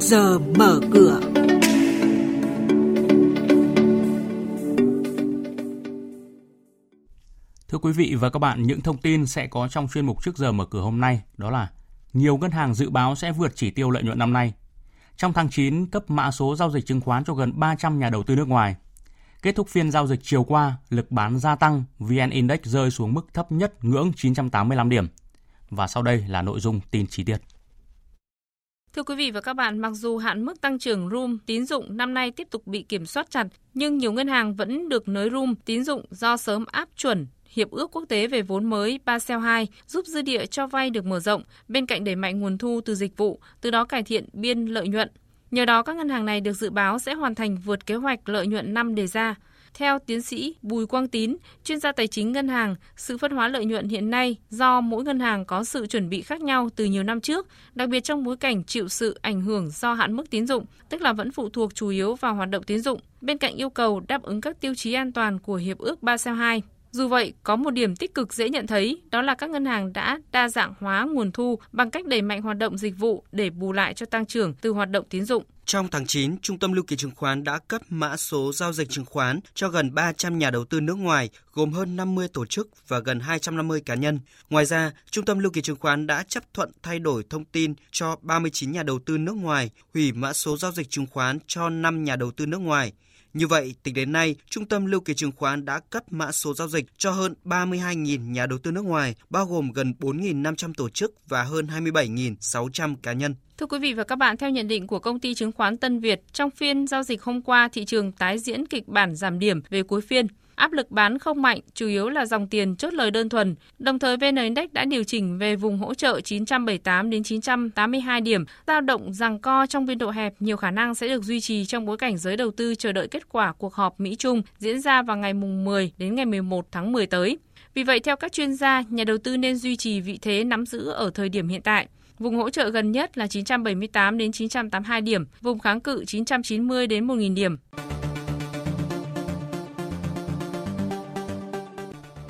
giờ mở cửa. Thưa quý vị và các bạn, những thông tin sẽ có trong chuyên mục trước giờ mở cửa hôm nay đó là nhiều ngân hàng dự báo sẽ vượt chỉ tiêu lợi nhuận năm nay. Trong tháng 9, cấp mã số giao dịch chứng khoán cho gần 300 nhà đầu tư nước ngoài. Kết thúc phiên giao dịch chiều qua, lực bán gia tăng, VN Index rơi xuống mức thấp nhất ngưỡng 985 điểm. Và sau đây là nội dung tin chi tiết. Thưa quý vị và các bạn, mặc dù hạn mức tăng trưởng room tín dụng năm nay tiếp tục bị kiểm soát chặt, nhưng nhiều ngân hàng vẫn được nới room tín dụng do sớm áp chuẩn Hiệp ước quốc tế về vốn mới Basel II giúp dư địa cho vay được mở rộng, bên cạnh đẩy mạnh nguồn thu từ dịch vụ, từ đó cải thiện biên lợi nhuận. Nhờ đó, các ngân hàng này được dự báo sẽ hoàn thành vượt kế hoạch lợi nhuận năm đề ra. Theo tiến sĩ Bùi Quang Tín, chuyên gia tài chính ngân hàng, sự phân hóa lợi nhuận hiện nay do mỗi ngân hàng có sự chuẩn bị khác nhau từ nhiều năm trước, đặc biệt trong bối cảnh chịu sự ảnh hưởng do hạn mức tín dụng, tức là vẫn phụ thuộc chủ yếu vào hoạt động tín dụng, bên cạnh yêu cầu đáp ứng các tiêu chí an toàn của Hiệp ước Basel II. Dù vậy, có một điểm tích cực dễ nhận thấy, đó là các ngân hàng đã đa dạng hóa nguồn thu bằng cách đẩy mạnh hoạt động dịch vụ để bù lại cho tăng trưởng từ hoạt động tín dụng. Trong tháng 9, Trung tâm Lưu ký chứng khoán đã cấp mã số giao dịch chứng khoán cho gần 300 nhà đầu tư nước ngoài, gồm hơn 50 tổ chức và gần 250 cá nhân. Ngoài ra, Trung tâm Lưu ký chứng khoán đã chấp thuận thay đổi thông tin cho 39 nhà đầu tư nước ngoài, hủy mã số giao dịch chứng khoán cho 5 nhà đầu tư nước ngoài. Như vậy, tính đến nay, Trung tâm Lưu ký chứng khoán đã cấp mã số giao dịch cho hơn 32.000 nhà đầu tư nước ngoài, bao gồm gần 4.500 tổ chức và hơn 27.600 cá nhân. Thưa quý vị và các bạn, theo nhận định của công ty chứng khoán Tân Việt, trong phiên giao dịch hôm qua, thị trường tái diễn kịch bản giảm điểm về cuối phiên. Áp lực bán không mạnh, chủ yếu là dòng tiền chốt lời đơn thuần. Đồng thời VN Index đã điều chỉnh về vùng hỗ trợ 978 đến 982 điểm, dao động rằng co trong biên độ hẹp nhiều khả năng sẽ được duy trì trong bối cảnh giới đầu tư chờ đợi kết quả cuộc họp Mỹ Trung diễn ra vào ngày mùng 10 đến ngày 11 tháng 10 tới. Vì vậy, theo các chuyên gia, nhà đầu tư nên duy trì vị thế nắm giữ ở thời điểm hiện tại. Vùng hỗ trợ gần nhất là 978 đến 982 điểm, vùng kháng cự 990 đến 1000 điểm.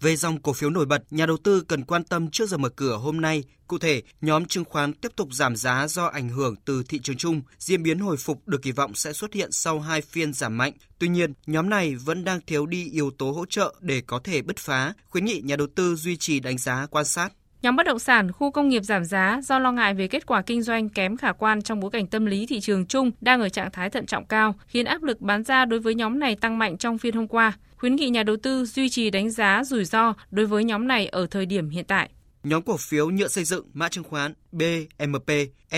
Về dòng cổ phiếu nổi bật, nhà đầu tư cần quan tâm trước giờ mở cửa hôm nay. Cụ thể, nhóm chứng khoán tiếp tục giảm giá do ảnh hưởng từ thị trường chung. Diễn biến hồi phục được kỳ vọng sẽ xuất hiện sau hai phiên giảm mạnh. Tuy nhiên, nhóm này vẫn đang thiếu đi yếu tố hỗ trợ để có thể bứt phá, khuyến nghị nhà đầu tư duy trì đánh giá quan sát. Nhóm bất động sản khu công nghiệp giảm giá do lo ngại về kết quả kinh doanh kém khả quan trong bối cảnh tâm lý thị trường chung đang ở trạng thái thận trọng cao, khiến áp lực bán ra đối với nhóm này tăng mạnh trong phiên hôm qua. Khuyến nghị nhà đầu tư duy trì đánh giá rủi ro đối với nhóm này ở thời điểm hiện tại. Nhóm cổ phiếu nhựa xây dựng mã chứng khoán BMP,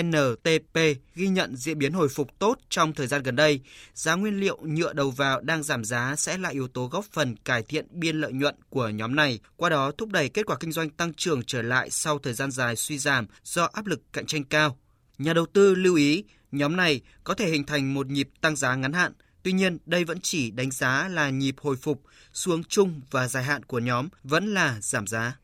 NTP ghi nhận diễn biến hồi phục tốt trong thời gian gần đây. Giá nguyên liệu nhựa đầu vào đang giảm giá sẽ là yếu tố góp phần cải thiện biên lợi nhuận của nhóm này, qua đó thúc đẩy kết quả kinh doanh tăng trưởng trở lại sau thời gian dài suy giảm do áp lực cạnh tranh cao. Nhà đầu tư lưu ý, nhóm này có thể hình thành một nhịp tăng giá ngắn hạn, Tuy nhiên, đây vẫn chỉ đánh giá là nhịp hồi phục, xuống chung và dài hạn của nhóm vẫn là giảm giá.